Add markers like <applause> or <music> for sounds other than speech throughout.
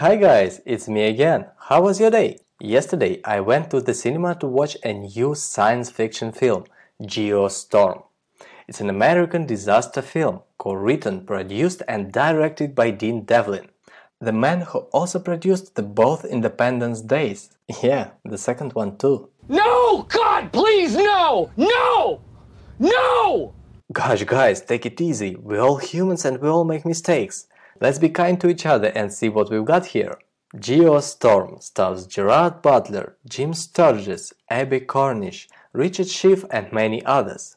Hi guys, it's me again. How was your day? Yesterday I went to the cinema to watch a new science fiction film, Geostorm. It's an American disaster film co-written, produced and directed by Dean Devlin, the man who also produced the both Independence Days. <laughs> Yeah, the second one too. No! God, please, no! No! No! Gosh guys, take it easy, we're all humans and we all make mistakes. Let's be kind to each other and see what we've got here. Geostorm stars Gerard Butler, Jim Sturgess, Abbie Cornish, Richard Schiff and many others.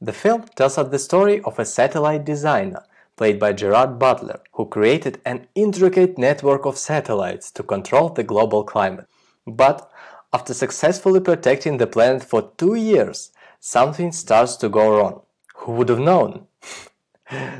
The film tells us the story of a satellite designer, played by Gerard Butler, who created an intricate network of satellites to control the global climate. But after successfully protecting the planet for two years, something starts to go wrong. Who would have known?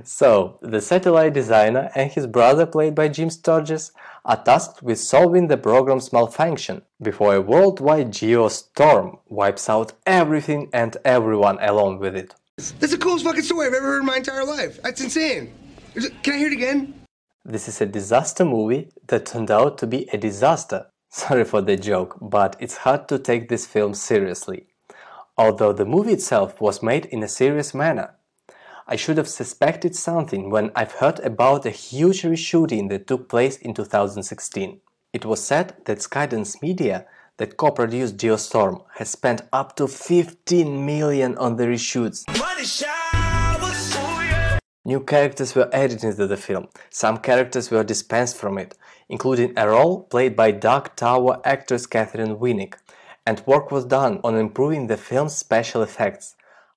So, the satellite designer and his brother, played by Jim Sturgess, are tasked with solving the program's malfunction before a worldwide geostorm wipes out everything and everyone along with it. That's the coolest fucking story I've ever heard in my entire life. That's insane. Can I hear it again? This is a disaster movie that turned out to be a disaster. <laughs> Sorry for the joke, but it's hard to take this film seriously although the movie itself was made in a serious manner. I should have suspected something when I've heard about a huge reshooting that took place in 2016. It was said that Skydance Media, that co-produced Geostorm, has spent up to 15 million on the reshoots. New characters were added into the film, some characters were dispensed from it, including a role played by Dark Tower actress Katheryn Winnick, and work was done on improving the film's special effects.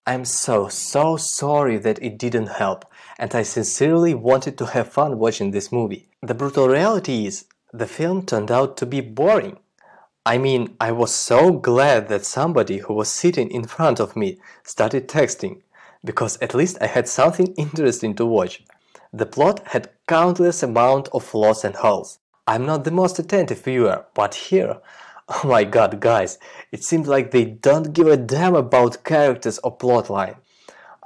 I'm so, so sorry that it didn't help, and I sincerely wanted to have fun watching this movie. The brutal reality is, the film turned out to be boring. I mean, I was so glad that somebody who was sitting in front of me started texting, because at least I had something <laughs> interesting to watch. The plot had countless amount of flaws and holes. I'm not the most attentive viewer, but here <laughs> Oh my god, guys, it seems like they don't give a damn about characters or plotline.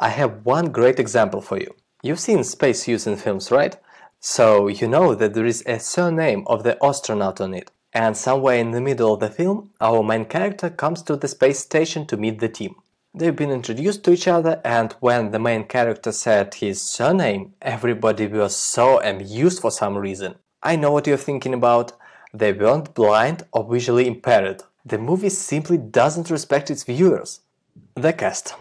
I have one great example for you. You've seen spacesuits in films, right? So you know that there is a surname of the astronaut on it. And somewhere in the middle of the film, our main character comes to the space station to meet the team. They've been introduced to each other and when the main character said his surname, everybody was so amused for some reason. I know what you're thinking about, they weren't blind or visually impaired. The movie simply doesn't respect its viewers. The cast.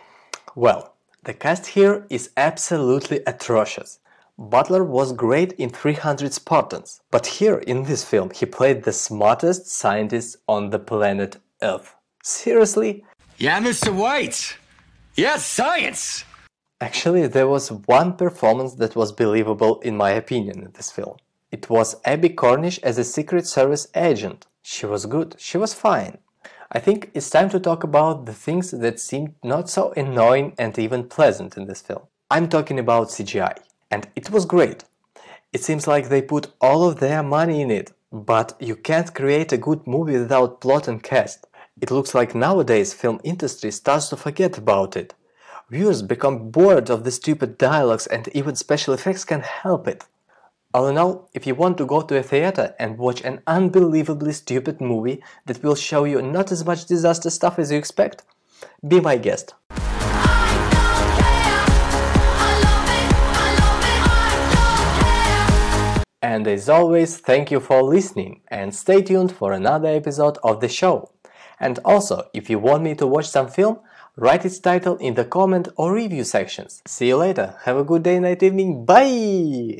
Well, the cast here is absolutely atrocious. Butler was great in 300 Spartans, but here in this film he played the smartest scientist on the planet Earth. Seriously? Yeah, Mr. White! Yes, science! Actually, there was one performance that was believable in my opinion in this film. It was Abbie Cornish as a Secret Service agent. She was good, she was fine. I think it's time to talk about the things that seemed not so annoying and even pleasant in this film. I'm talking about CGI. And it was great. It seems like they put all of their money in it, but you can't create a good movie without plot and cast. It looks like nowadays film industry starts to forget about it. Viewers become bored of the stupid dialogues and even special effects can help it. All in all, if you want to go to a theater and watch an unbelievably stupid movie that will show you not as much disaster stuff as you expect, be my guest. And as always, thank you for listening and stay tuned for another episode of the show. And also, if you want me to watch some film, write its title in the comment or review sections. See you later, have a good day, night, evening, bye!